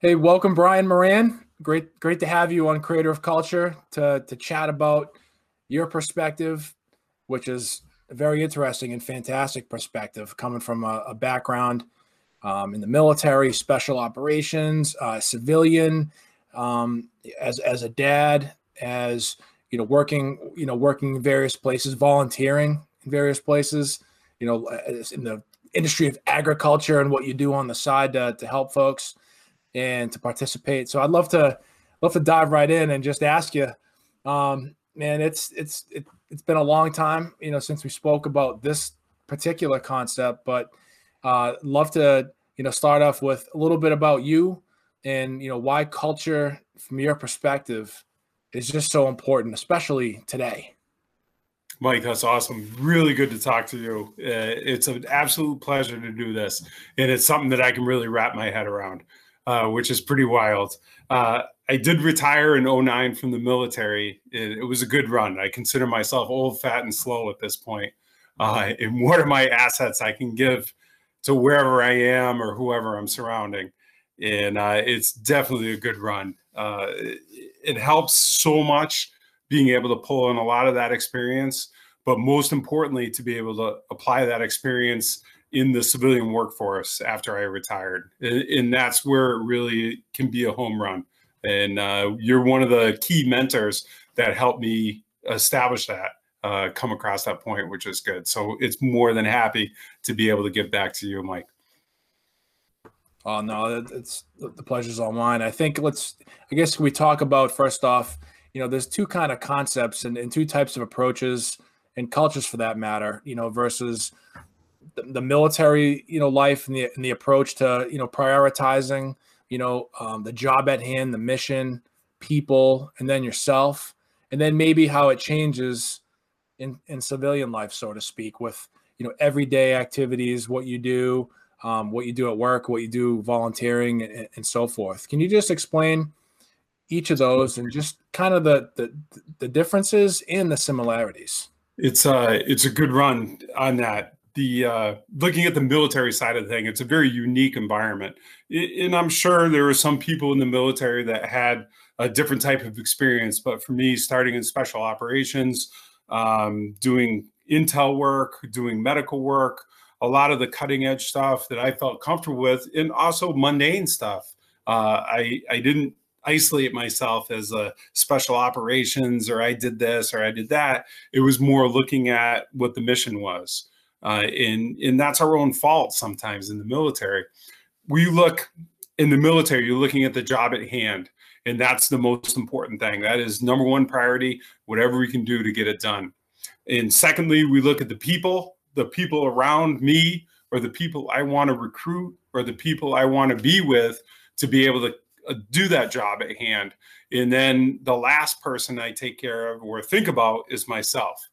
Hey, welcome, Brian Moran. Great, great to have you on Creator of Culture to to chat about your perspective, which is a very interesting and fantastic perspective coming from a, a background um, in the military, special operations, uh, civilian, um, as as a dad, as you know, working you know working in various places, volunteering in various places, you know, in the industry of agriculture and what you do on the side to, to help folks and to participate. So I'd love to love to dive right in and just ask you, um, man, it's it's it, it's been a long time, you know, since we spoke about this particular concept, but uh, love to you know start off with a little bit about you and you know why culture from your perspective is just so important, especially today. Mike, that's awesome. Really good to talk to you. Uh, it's an absolute pleasure to do this, and it's something that I can really wrap my head around, uh, which is pretty wild. Uh, I did retire in 09 from the military. It, it, was a good run. I consider myself old, fat, and slow at this point. Uh, and what are my assets I can give to wherever I am or whoever I'm surrounding? And uh, it's definitely a good run. Uh, it, it helps so much being able to pull in a lot of that experience, but most importantly, to be able to apply that experience in the civilian workforce after I retired. And, that's where it really can be a home run. And uh, you're one of the key mentors that helped me establish that, uh, come across that point, which is good. So it's more than happy to be able to give back to you, Mike. Oh no, it's the pleasure's all mine. I think let's. I guess we talk about first off you know, there's two kind of concepts and, and two types of approaches and cultures for that matter, you know, versus the, the military, you know, life and the, and the approach to, you know, prioritizing, you know, um, the job at hand, the mission, people, and then yourself. And then maybe how it changes in, in civilian life, so to speak, with, you know, everyday activities, what you do, um, what you do at work, what you do volunteering, and, and so forth. Can you just explain each of those and just kind of the the, the differences and the similarities. It's uh it's a good run on that. The uh, looking at the military side of the thing, it's a very unique environment, and I'm sure there are some people in the military that had a different type of experience. But for me, starting in special operations, um, doing intel work, doing medical work, a lot of the cutting edge stuff that I felt comfortable with, and also mundane stuff. Uh, I I didn't isolate myself as a special operations or I did this or I did that. It was more looking at what the mission was. Uh, and, and that's our own fault sometimes in the military. We look in the military, you're looking at the job at hand. And that's the most important thing. That is number one priority, whatever we can do to get it done. And secondly, we look at the people, the people around me, or the people I want to recruit, or the people I want to be with to be able to uh, do that job at hand. And then the last person I take care of or think about is myself.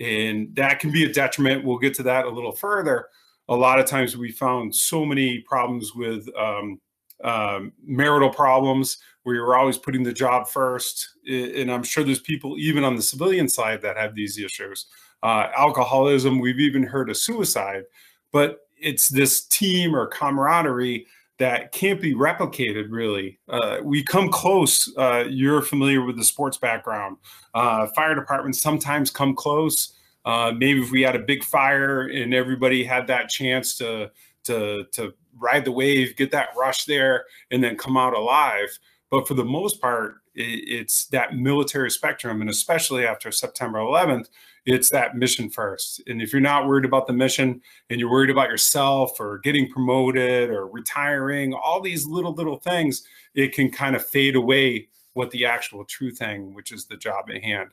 And that can be a detriment. We'll get to that a little further. A lot of times we found so many problems with um, um, marital problems where you're always putting the job first. And I'm sure there's people even on the civilian side that have these issues. Uh, alcoholism, we've even heard of suicide, but it's this team or camaraderie that can't be replicated really. Uh, we come close. Uh, you're familiar with the sports background. Uh, fire departments sometimes come close. Uh, maybe if we had a big fire and everybody had that chance to to to ride the wave, get that rush there, and then come out alive. But for the most part, it, it's that military spectrum, and especially after September 11th, it's that mission first. And if you're not worried about the mission and you're worried about yourself or getting promoted or retiring, all these little, little things, it can kind of fade away what the actual true thing, which is the job at hand.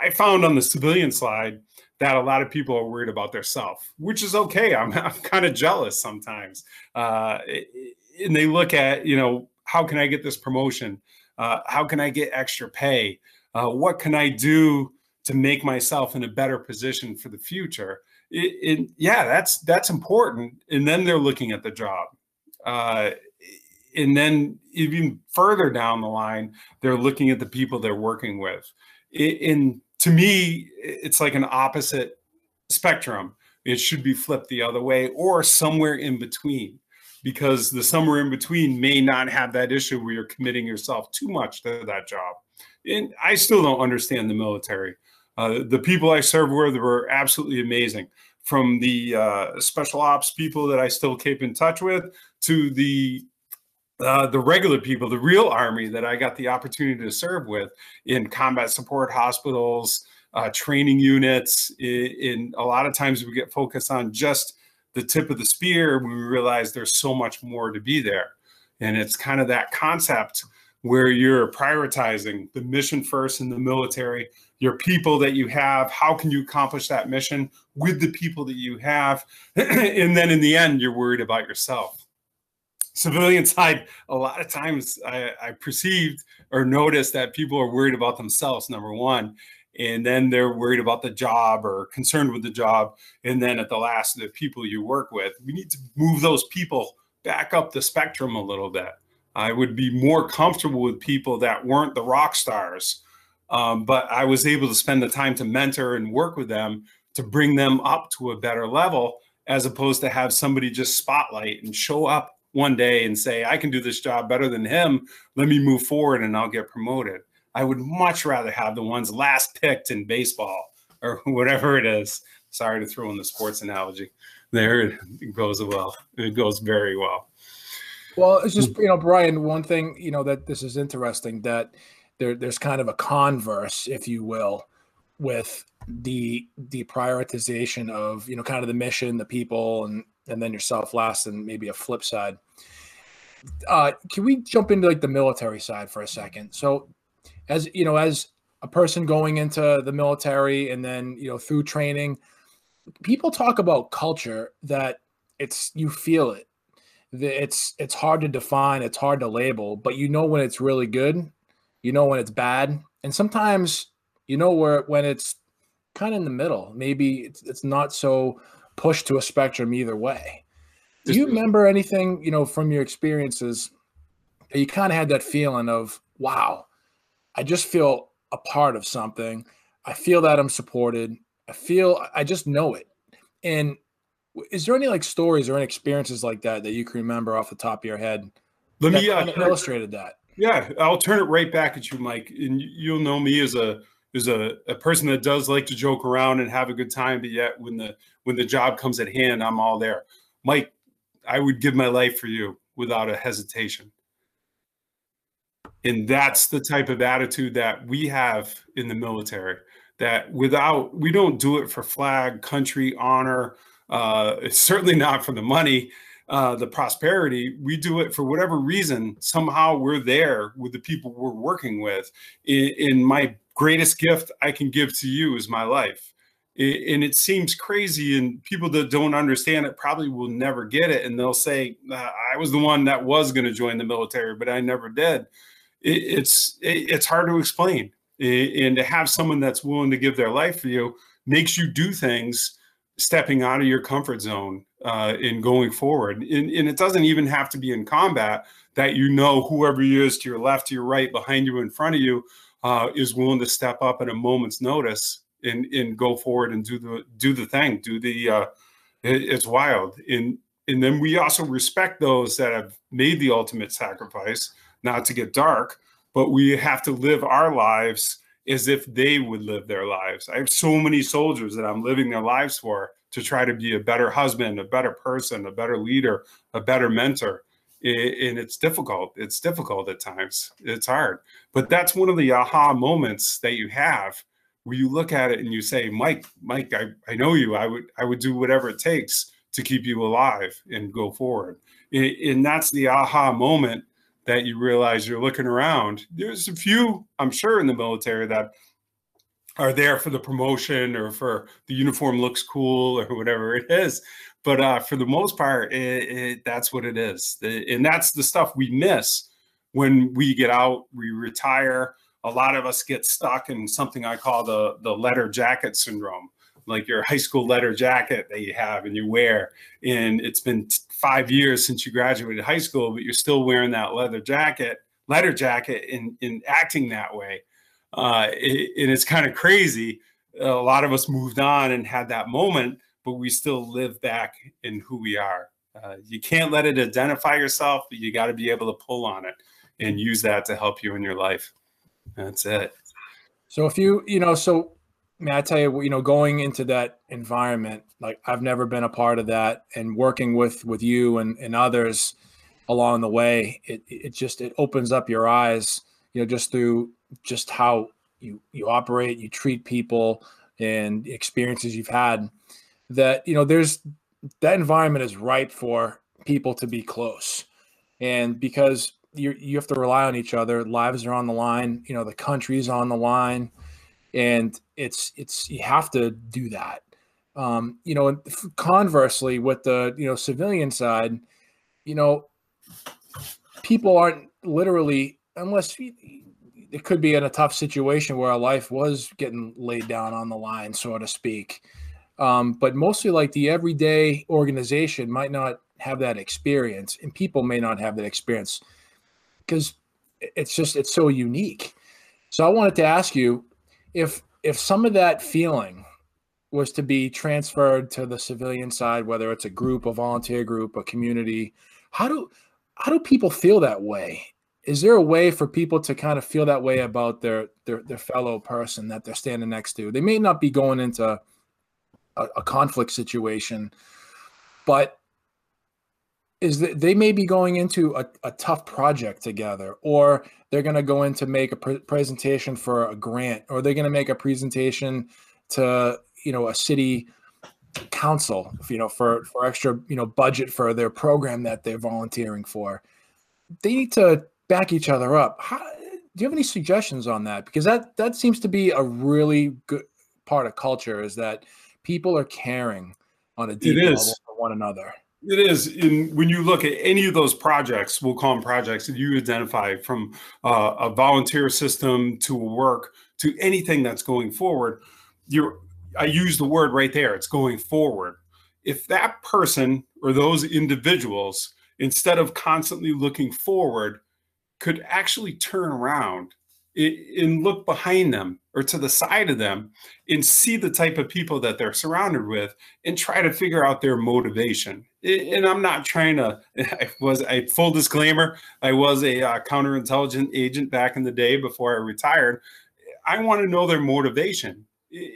I found on the civilian side that a lot of people are worried about their self, which is okay. I'm, I'm kind of jealous sometimes. Uh, and they look at, you know, how can I get this promotion? Uh, how can I get extra pay? Uh, what can I do to make myself in a better position for the future. It, it, yeah, that's that's important. And then they're looking at the job. Uh, and then even further down the line, they're looking at the people they're working with. It, and to me, it's like an opposite spectrum. It should be flipped the other way or somewhere in between. because the somewhere in between may not have that issue where you're committing yourself too much to that job. And I still don't understand the military. Uh, the people I served with were absolutely amazing. From the uh, special ops people that I still keep in touch with to the uh, the regular people, the real army that I got the opportunity to serve with in combat support hospitals, uh, training units. In, in, a lot of times we get focused on just the tip of the spear we realize there's so much more to be there. And it's kind of that concept where you're prioritizing the mission first in the military, your people that you have, how can you accomplish that mission with the people that you have? and then in the end, you're worried about yourself civilian side, a lot of times I, I perceived or noticed that people are worried about themselves, number one, and then they're worried about the job or concerned with the job. And then at the last, the people you work with, we need to move those people back up the spectrum a little bit. I would be more comfortable with people that weren't the rock stars, um, but I was able to spend the time to mentor and work with them to bring them up to a better level, as opposed to have somebody just spotlight and show up one day and say, I can do this job better than him. Let me move forward and I'll get promoted. I would much rather have the ones last picked in baseball or whatever it is. Sorry to throw in the sports analogy. There it goes well. It goes very well. Well, it's just, you know, Brian, one thing, you know, that this is interesting that there, there's kind of a converse, if you will, with the the prioritization of, you know, kind of the mission, the people and and then yourself last, and maybe a flip side. Uh, can we jump into like the military side for a second? So, as you know, as a person going into the military and then you know through training, people talk about culture that it's you feel it. It's it's hard to define, it's hard to label, but you know when it's really good, you know when it's bad, and sometimes you know where when it's kind of in the middle. Maybe it's, it's not so pushed to a spectrum either way. Do you remember anything, you know, from your experiences that you kind of had that feeling of, wow, I just feel a part of something. I feel that I'm supported. I feel I just know it. And is there any like stories or any experiences like that that you can remember off the top of your head? Let me uh, illustrated that. Yeah, I'll turn it right back at you, Mike. And you'll know me as a as a, a person that does like to joke around and have a good time, but yet when the when the job comes at hand, I'm all there. Mike, I would give my life for you without a hesitation. And that's the type of attitude that we have in the military. That without, we don't do it for flag, country, honor. Uh, it's certainly not for the money, uh, the prosperity. We do it for whatever reason. Somehow we're there with the people we're working with. In, in my greatest gift I can give to you is my life and it seems crazy and people that don't understand it probably will never get it and they'll say i was the one that was going to join the military but i never did it's it's hard to explain and to have someone that's willing to give their life for you makes you do things stepping out of your comfort zone uh, in going forward. And, and it doesn't even have to be in combat that you know whoever you is to your left to your right behind you in front of you uh, is willing to step up at a moment's notice and and go forward and do the do the thing do the uh it, it's wild. And and then we also respect those that have made the ultimate sacrifice not to get dark but we have to live our lives as if they would live their lives. I have so many soldiers that i'm living their lives for to try to be a better husband a better person a better leader a better mentor. And it's difficult. It's difficult at times. It's hard. But that's one of the aha moments that you have where you look at it and you say, Mike, Mike, I, I know you. I would I would do whatever it takes to keep you alive and go forward. And that's the aha moment that you realize you're looking around. There's a few, I'm sure, in the military that are there for the promotion or for the uniform looks cool or whatever it is. But uh, for the most part, it, it, that's what it is. And that's the stuff we miss when we get out, we retire, a lot of us get stuck in something I call the the letter jacket syndrome, like your high school letter jacket that you have and you wear, and it's been five years since you graduated high school, but you're still wearing that leather jacket, letter jacket, in in acting that way, uh, it, and it's kind of crazy. A lot of us moved on and had that moment, but we still live back in who we are. Uh, you can't let it identify yourself, but you got to be able to pull on it and use that to help you in your life. That's it. So if you, you know, so may I tell you, you know, going into that environment, like I've never been a part of that, and working with with you and and others along the way, it it just it opens up your eyes, you know, just through just how you you operate, you treat people, and experiences you've had. That you know, there's that environment is ripe for people to be close, and because you you have to rely on each other, lives are on the line, you know, the country's on the line and it's it's you have to do that. Um, you know, conversely, with the you know civilian side, you know, people aren't literally unless it could be in a tough situation where a life was getting laid down on the line, so to speak. Um, but mostly, like the everyday organization might not have that experience, and people may not have that experience because it's just it's so unique. So I wanted to ask you, if if some of that feeling was to be transferred to the civilian side, whether it's a group, a volunteer group, a community, how do how do people feel that way? Is there a way for people to kind of feel that way about their their, their fellow person that they're standing next to? They may not be going into a, a conflict situation, but is that they may be going into a, a tough project together or they're going to go in to make a pre- presentation for a grant or they're going to make a presentation to you know a city council you know for for extra you know budget for their program that they're volunteering for. They need to back each other up. How, do you have any suggestions on that? Because that that seems to be a really good part of culture is that people are caring on a deep level for one another it is. In when you look at any of those projects, we'll call them projects that you identify from uh, a volunteer system to work to anything that's going forward. You're, I use the word right there. It's going forward. If that person or those individuals, instead of constantly looking forward, could actually turn around and look behind them or to the side of them and see the type of people that they're surrounded with and try to figure out their motivation. And I'm not trying to, I was a full disclaimer, I was a uh, counterintelligence agent back in the day before I retired. I want to know their motivation.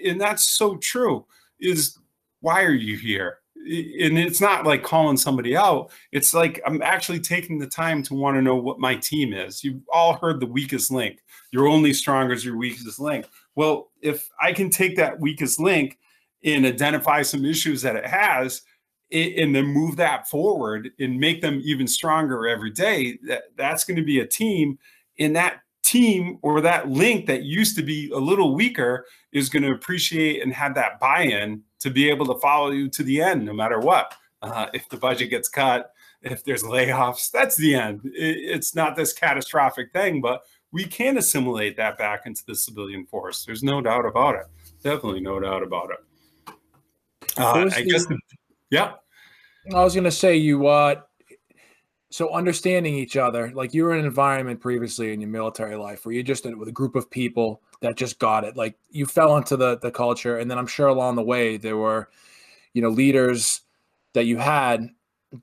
And that's so true is why are you here? And it's not like calling somebody out. It's like I'm actually taking the time to want to know what my team is. You've all heard the weakest link. You're only strong as your weakest link. Well, if I can take that weakest link and identify some issues that it has, and then move that forward and make them even stronger every day, that, that's going to be a team. And that team or that link that used to be a little weaker is going to appreciate and have that buy-in to be able to follow you to the end, no matter what. Uh, if the budget gets cut, if there's layoffs, that's the end. It, it's not this catastrophic thing, but we can assimilate that back into the civilian force. There's no doubt about it. Definitely no doubt about it. Uh, I guess, the, yeah. I was going to say you. Uh, so understanding each other, like you were in an environment previously in your military life where you just with a group of people that just got it. Like you fell into the the culture, and then I'm sure along the way there were, you know, leaders that you had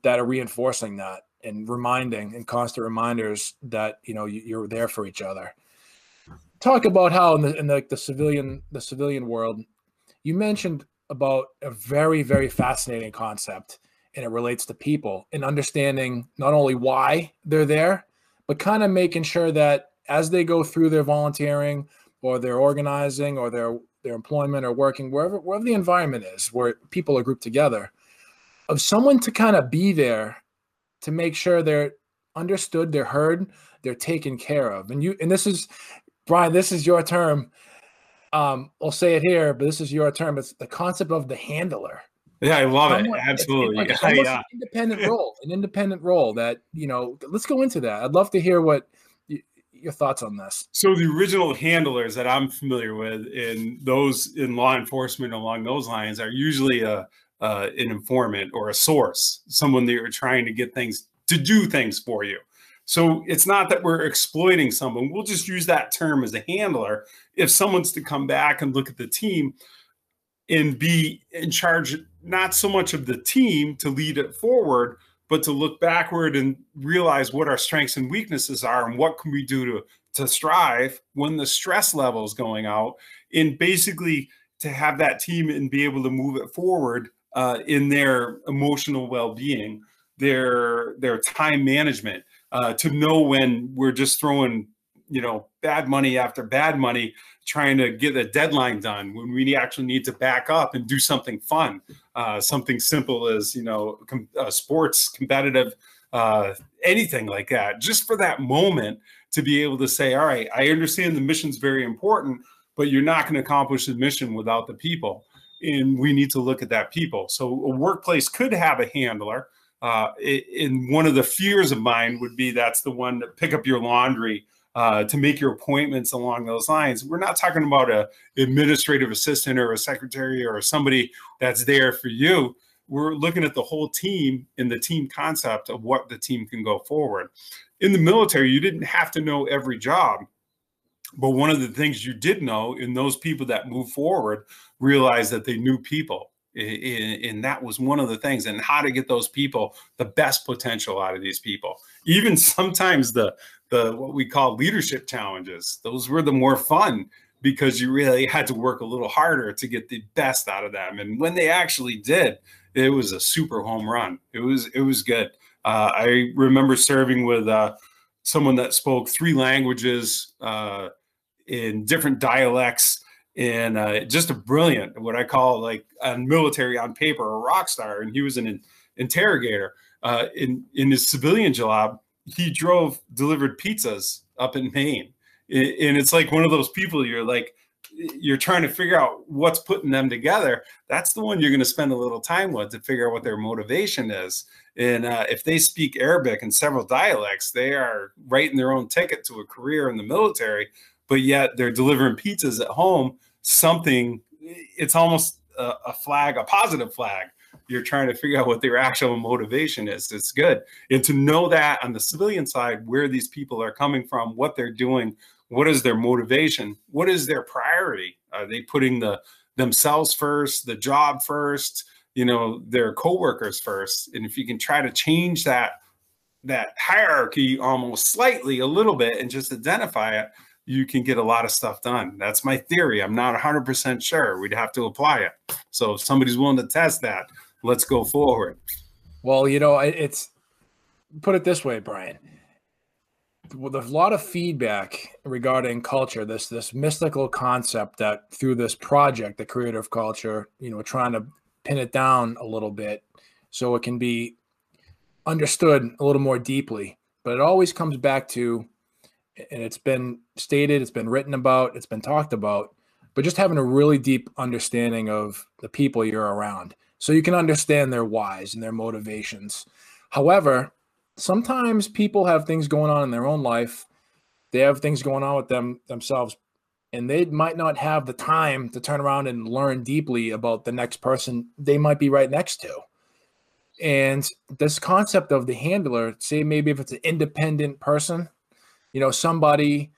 that are reinforcing that and reminding and constant reminders that you know you, are there for each other. Talk about how in the in the, the civilian the civilian world, you mentioned about a very very fascinating concept, and it relates to people and understanding not only why they're there, but kind of making sure that as they go through their volunteering or their organizing or their their employment or working wherever wherever the environment is where people are grouped together of someone to kind of be there to make sure they're understood they're heard they're taken care of. And you and this is brian this is your term um i'll say it here but this is your term it's the concept of the handler yeah i love it absolutely it's, it's like yeah. an independent role an independent role that you know let's go into that i'd love to hear what your thoughts on this. So the original handlers that I'm familiar with, and those in law enforcement along those lines, are usually a uh, an informant or a source, someone that you're trying to get things to do things for you. So it's not that we're exploiting someone. We'll just use that term as a handler. If someone's to come back and look at the team and be in charge, not so much of the team to lead it forward, but to look backward and realize what our strengths and weaknesses are and what can we do to to strive when the stress level is going out and basically to have that team and be able to move it forward uh, in their emotional well-being their their time management uh, to know when we're just throwing you know bad money after bad money trying to get a deadline done when we actually need to back up and do something fun uh, something simple as you know com- uh, sports competitive uh, anything like that. Just for that moment to be able to say all right i understand the mission's very important but you're not going to accomplish the mission without the people and we need to look at that people. So a workplace could have a handler uh, in one of the fears of mine would be that's the one that pick up your laundry uh, to make your appointments along those lines. We're not talking about a administrative assistant or a secretary or somebody that's there for you. We're looking at the whole team and the team concept of what the team can go forward. In the military, you didn't have to know every job, but one of the things you did know in those people that move forward realized that they knew people and that was one of the things and how to get those people the best potential out of these people even sometimes the the what we call leadership challenges those were the more fun because you really had to work a little harder to get the best out of them and when they actually did it was a super home run it was it was good uh, i remember serving with uh, someone that spoke three languages uh, in different dialects and uh, just a brilliant, what I call like a military on paper, a rock star. And he was an interrogator. Uh, in in his civilian job, he drove delivered pizzas up in Maine, and it's like one of those people you're like you're trying to figure out what's putting them together. That's the one you're going to spend a little time with to figure out what their motivation is. And uh, if they speak Arabic and several dialects, they are writing their own ticket to a career in the military but yet they're delivering pizzas at home. Something, it's almost a, a flag, a positive flag. You're trying to figure out what their actual motivation is. It's good. And to know that on the civilian side, where these people are coming from, what they're doing, what is their motivation, what is their priority? Are they putting the themselves first, the job first, you know, their coworkers first? And if you can try to change that that hierarchy almost slightly a little bit and just identify it you can get a lot of stuff done. That's my theory. I'm not 100% sure. We'd have to apply it. So if somebody's willing to test that, let's go forward. Well, you know, it's put it this way, Brian. With a lot of feedback regarding culture, this this mystical concept that through this project, the Creator of Culture, you know, trying to pin it down a little bit so it can be understood a little more deeply. But it always comes back to and it's been stated, it's been written about, it's been talked about, but just having a really deep understanding of the people you're around so you can understand their whys and their motivations. However, sometimes people have things going on in their own life. They have things going on with them themselves and they might not have the time to turn around and learn deeply about the next person they might be right next to. And this concept of the handler, say maybe if it's an independent person you know somebody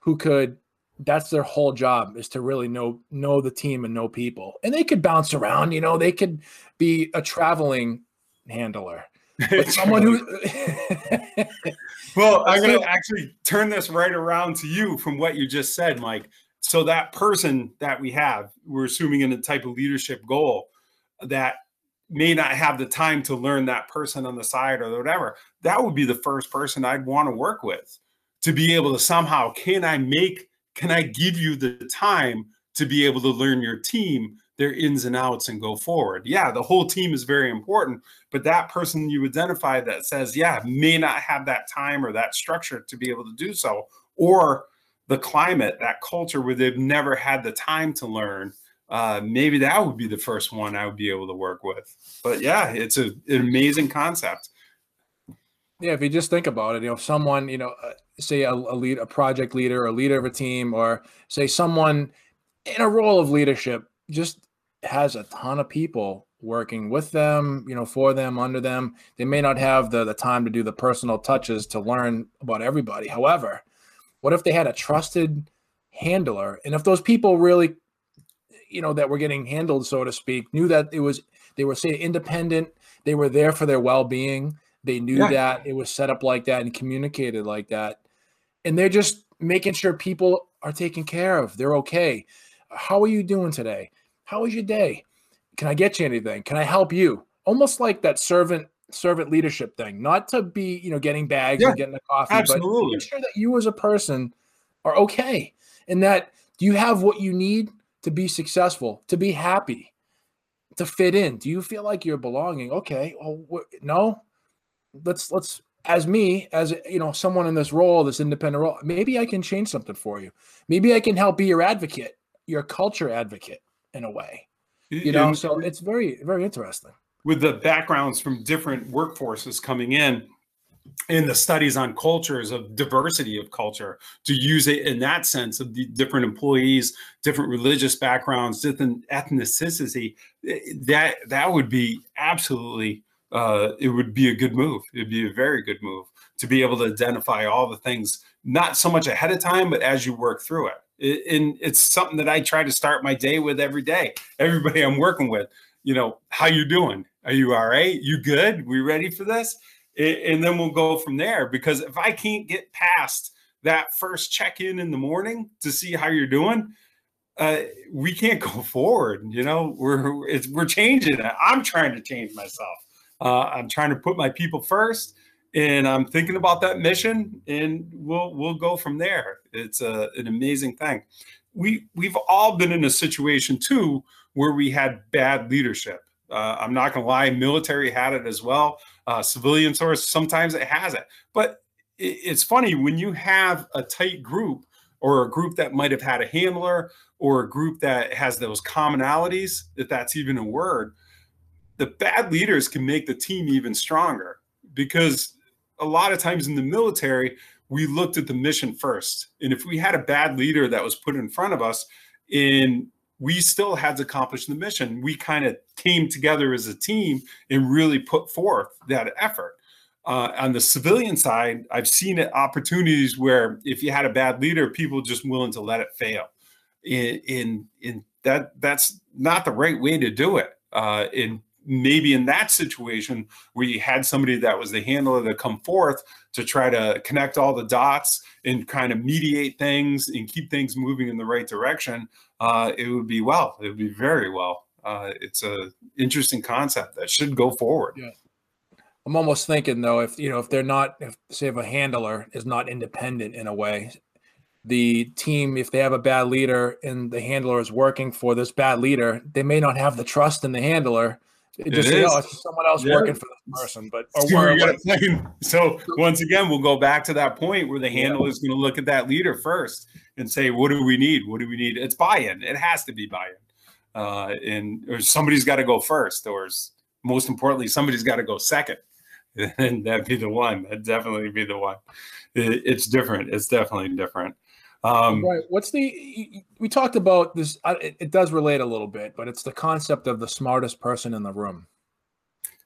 who could that's their whole job is to really know know the team and know people. And they could bounce around you know they could be a traveling handler. But someone who well i'm going to actually turn this right around to you from what you just said mike. So that person that we have we're assuming in a type of leadership goal that may not have the time to learn that person on the side or whatever that would be the first person i'd want to work with to be able to somehow can I make can I give you the time to be able to learn your team their ins and outs and go forward. Yeah, the whole team is very important, but that person you identify that says, yeah, may not have that time or that structure to be able to do so, or the climate, that culture where they've never had the time to learn. Uh, maybe that would be the first one I would be able to work with. But yeah, it's a, an amazing concept. Yeah, if you just think about it, you know, someone, you know, uh, say a, a lead, a project leader, a leader of a team, or say someone in a role of leadership, just has a ton of people working with them, you know, for them, under them. They may not have the the time to do the personal touches to learn about everybody. However, what if they had a trusted handler, and if those people really, you know, that were getting handled, so to speak, knew that it was they were say independent, they were there for their well being They knew yeah. that it was set up like that and communicated like that. And they're just making sure people are taken care of. They're okay. How are you doing today? How was your day? Can I get you anything? Can I help you? Almost like that servant servant leadership thing, not to be, you know, getting bags yeah, and getting the coffee, absolutely. but make sure that you as a person are okay and that do you have what you need to be successful, to be happy, to fit in? Do you feel like you're belonging? Okay, well, no. Let's let's as me as you know someone in this role, this independent role. Maybe I can change something for you. Maybe I can help be your advocate, your culture advocate in a way. You know, so it's very very interesting with the backgrounds from different workforces coming in in the studies on cultures of diversity of culture to use it in that sense of the different employees different religious backgrounds different ethnicity eh, that that would be absolutely uh, it would be a good move it'd be a very good move to be able to identify all the things not so much ahead of time but as you work through it and it's something that i try to start my day with every day everybody i'm working with you know how you doing are you all right? You good? We ready for this? And then we'll go from there. Because if I can't get past that first check in in the morning to see how you're doing, uh, we can't go forward. You know, we're we're changing it. I'm trying to change myself. Uh, I'm trying to put my people first, and I'm thinking about that mission, and we'll we'll go from there. It's a, an amazing thing. We we've all been in a situation too where we had bad leadership uh, I'm not going to lie, military had it as well. Uh, civilian source, sometimes it has it. But it, it's funny when you have a tight group or a group that might have had a handler or a group that has those commonalities, if that's even a word, the bad leaders can make the team even stronger because a lot of times in the military, we looked at the mission first. And if we had a bad leader that was put in front of us and we still had to accomplish the mission. We kind of came together as a team and really put forth that effort. Uh, on the civilian side, I've seen opportunities where if you had a bad leader, people just willing to let it fail. In in, that that's not the right way to do it. Uh, in maybe in that situation where you had somebody that was the handler to come forth to try to connect all the dots and kind of mediate things and keep things moving in the right direction, uh, it would be well. It would be very well. Uh, it's a interesting concept that should go forward. Yeah. I'm almost thinking though, if you know, if they're not, if say if a handler is not independent in a way, the team, if they have a bad leader and the handler is working for this bad leader, they may not have the trust in the handler it just it oh, it's someone else yeah. working for this person. But so once again, we'll go back to that point where the handler is going to look at that leader first and say, "What do we need? What do we need?" It's buy-in. It has to be buy-in, uh, and or somebody's got to go first, or most importantly, somebody's got to go second, and that'd be the one. That'd definitely be the one. It, it's different. It's definitely different. Um, right. What's the? We talked about this. It, it, does relate a little bit, but it's the concept of the smartest person in the room.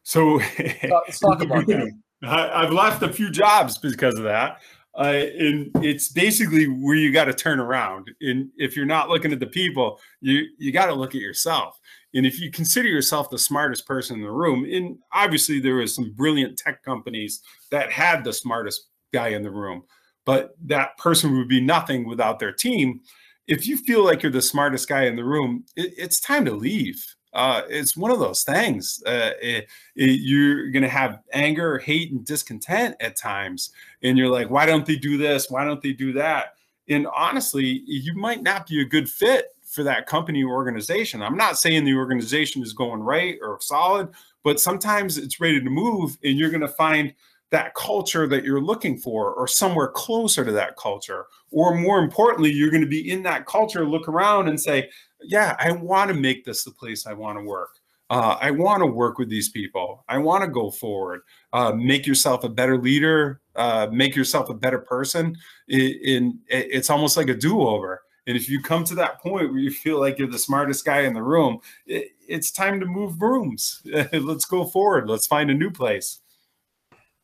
So let's talk about that. I, have left a few jobs because of that. Uh, and it's basically where you got to turn around. And if you're not looking at the people, you you got to look at yourself. And if you consider yourself the smartest person in the room, and obviously there was some brilliant tech companies that had the smartest guy in the room but that person would be nothing without their team. If you feel like you're the smartest guy in the room, it, it's time to leave. Uh, it's one of those things. Uh, it, it, you're going to have anger, hate, and discontent at times. And you're like, why don't they do this? Why don't they do that? And honestly, you might not be a good fit for that company or organization. I'm not saying the organization is going right or solid, but sometimes it's ready to move and you're going to find that culture that you're looking for or somewhere closer to that culture. Or more importantly you're going to be in that culture look around and say yeah i want to make this the place i want to work. Uh, i want to work with these people. I want to go forward. Uh, make yourself a better leader. Uh, make yourself a better person. In, it's almost like a do-over. And if you come to that point where you feel like you're the smartest guy in the room it, it's time to move rooms. Let's go forward. Let's find a new place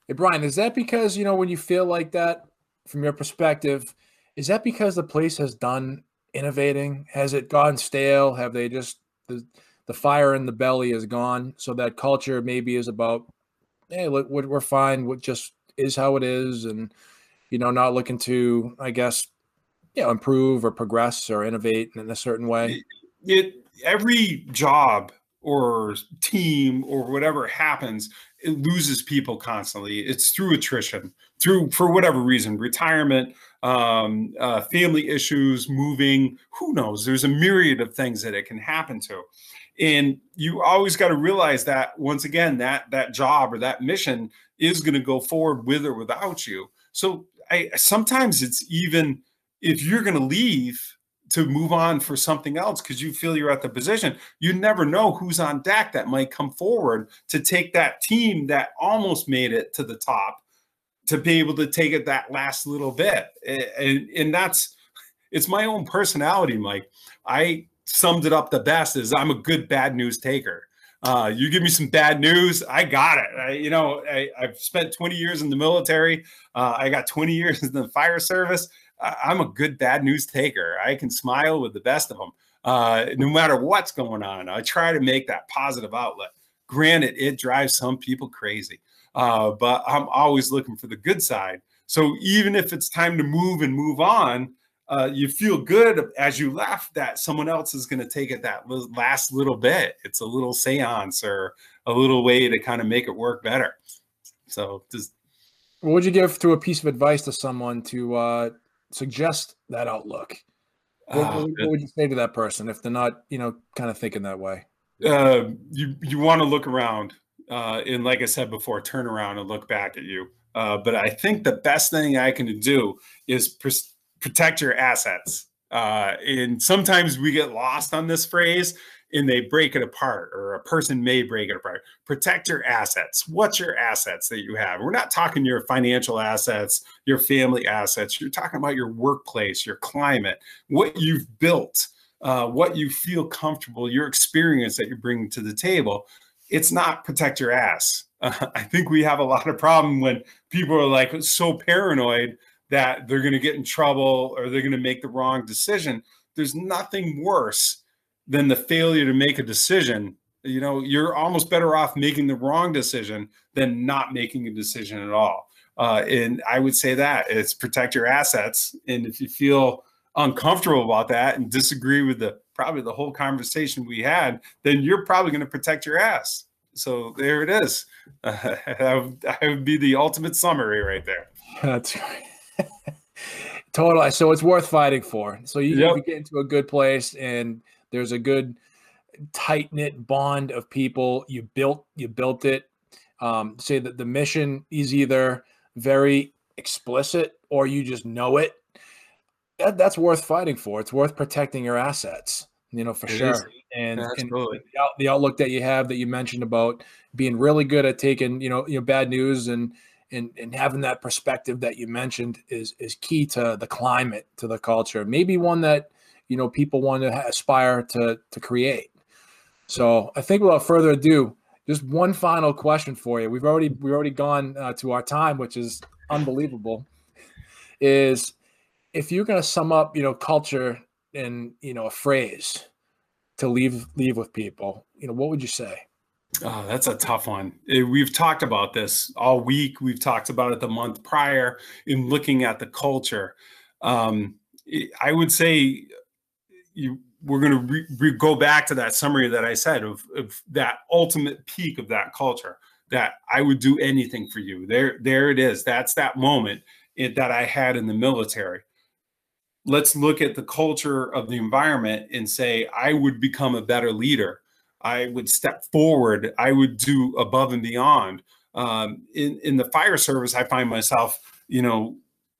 Hey, Brian, is that because, you know, when you feel like that from your perspective, is that because the place has done innovating? Has it gone stale? Have they just, the, the fire in the belly is gone? So that culture maybe is about hey, look, we're fine. What just is how it is, and you know, not looking to, I guess, you know, improve or progress or innovate in a certain way. It, it every job or team or whatever happens, it loses people constantly. It's through attrition, through for whatever reason, retirement, um, uh, family issues, moving. Who knows? There's a myriad of things that it can happen to, and you always got to realize that once again, that that job or that mission is going to go forward with or without you. So I sometimes it's even if you're going to leave to move on for something else because you feel you're at the position. You never know who's on deck that might come forward to take that team that almost made it to the top to be able to take it that last little bit. And, and that's it's my own personality, Mike. I summed it up the best is I'm a good bad news taker. Uh, you give me some bad news, I got it. I, you know, I, have spent 20 years in the military. Uh, I got 20 years in the fire service. I'm a good bad news taker. I can smile with the best of them, uh, no matter what's going on. I try to make that positive outlet. Granted, it drives some people crazy, uh, but I'm always looking for the good side. So even if it's time to move and move on, uh, you feel good as you left that someone else is going to take it that last little bit. It's a little seance or a little way to kind of make it work better. So, just what would you give to a piece of advice to someone to uh, suggest that outlook? What, uh, what, would you say to that person if they're not, you know, kind of thinking that way? Uh, you you want to look around, uh, and like I said before, turn around and look back at you. Uh, but I think the best thing I can do is pr- protect your assets. Uh, and sometimes we get lost on this phrase and they break it apart, or a person may break it apart. Protect your assets. What's your assets that you have? We're not talking your financial assets, your family assets. You're talking about your workplace, your climate, what you've built, uh, what you feel comfortable, your experience that you're bringing to the table. It's not protect your ass. Uh, I think we have a lot of problem when people are like so paranoid that they're going to get in trouble or they're going to make the wrong decision. There's nothing worse than the failure to make a decision. You know you're almost better off making the wrong decision than not making a decision at all. Uh, and i would say that it's protect your assets. And if you feel uncomfortable about that and disagree with the probably the whole conversation we had then you're probably going to protect your ass. So there it is. Uh, that, would, that would be the ultimate summary right there. That's right. totally. So it's worth fighting for. So you, yep. you get into a good place and there's a good tight knit bond of people. You built you built it. Um, say that the mission is either very explicit or you just know it. That, that's worth fighting for. It's worth protecting your assets. You know for it sure. Is. And, and the, the outlook that you have that you mentioned about being really good at taking you know you know bad news and and and having that perspective that you mentioned is is key to the climate to the culture maybe one that you know people want to aspire to to create. So I think without further ado, just one final question for you. We've already we've already gone uh, to our time, which is unbelievable. Is if you're going to sum up, you know, culture in you know a phrase to leave leave with people, you know, what would you say? Oh, that's a tough one. Eh, we've talked about this all week. We've talked about it the month prior in looking at the culture. Um, I would say you we're going to re- re- go back to that summary that I said of, of that ultimate peak of that culture that I would do anything for you. There, there it is. That's that moment it, that I had in the military. Let's look at the culture of the environment and say, I would become a better leader. I would step forward. I would do above and beyond. Um, in in the fire service, I find myself, you know,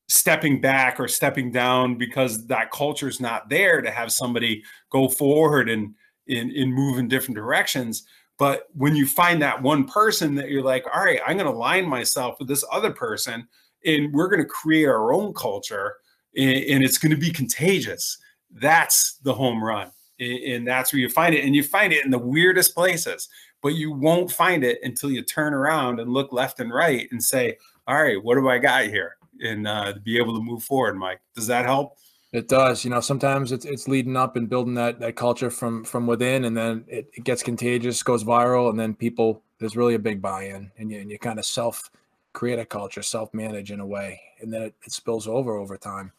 stepping back or stepping down because that culture is not there to have somebody go forward and in, in move in different directions. But when you find that one person that you're like, all right, I'm going to align myself with this other person and we're going to create our own culture and, and it's going to be contagious. That's the home run. And that's where you find it. And you find it in the weirdest places, but you won't find it until you turn around and look left and right and say, all right, what do I got here? And uh, be able to move forward. Mike, does that help? It does. You know, sometimes it's it's leading up and building that that culture from from within, and then it, it gets contagious, goes viral, and then people there's really a big buy-in, and you and you kind of self create a culture, self manage in a way, and then it, it spills over over time.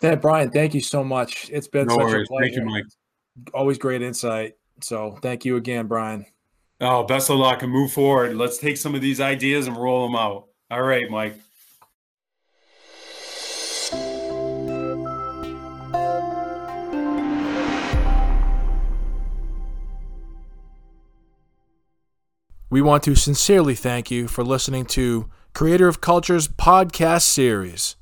Then Brian, thank you so much. It's been no such worries. a pleasure. Thank you, Mike. Always great insight. So thank you again, Brian. Oh, best of luck and move forward. Let's take some of these ideas and roll them out. All right, Mike. We want to sincerely thank you for listening to Creator of Culture's podcast series.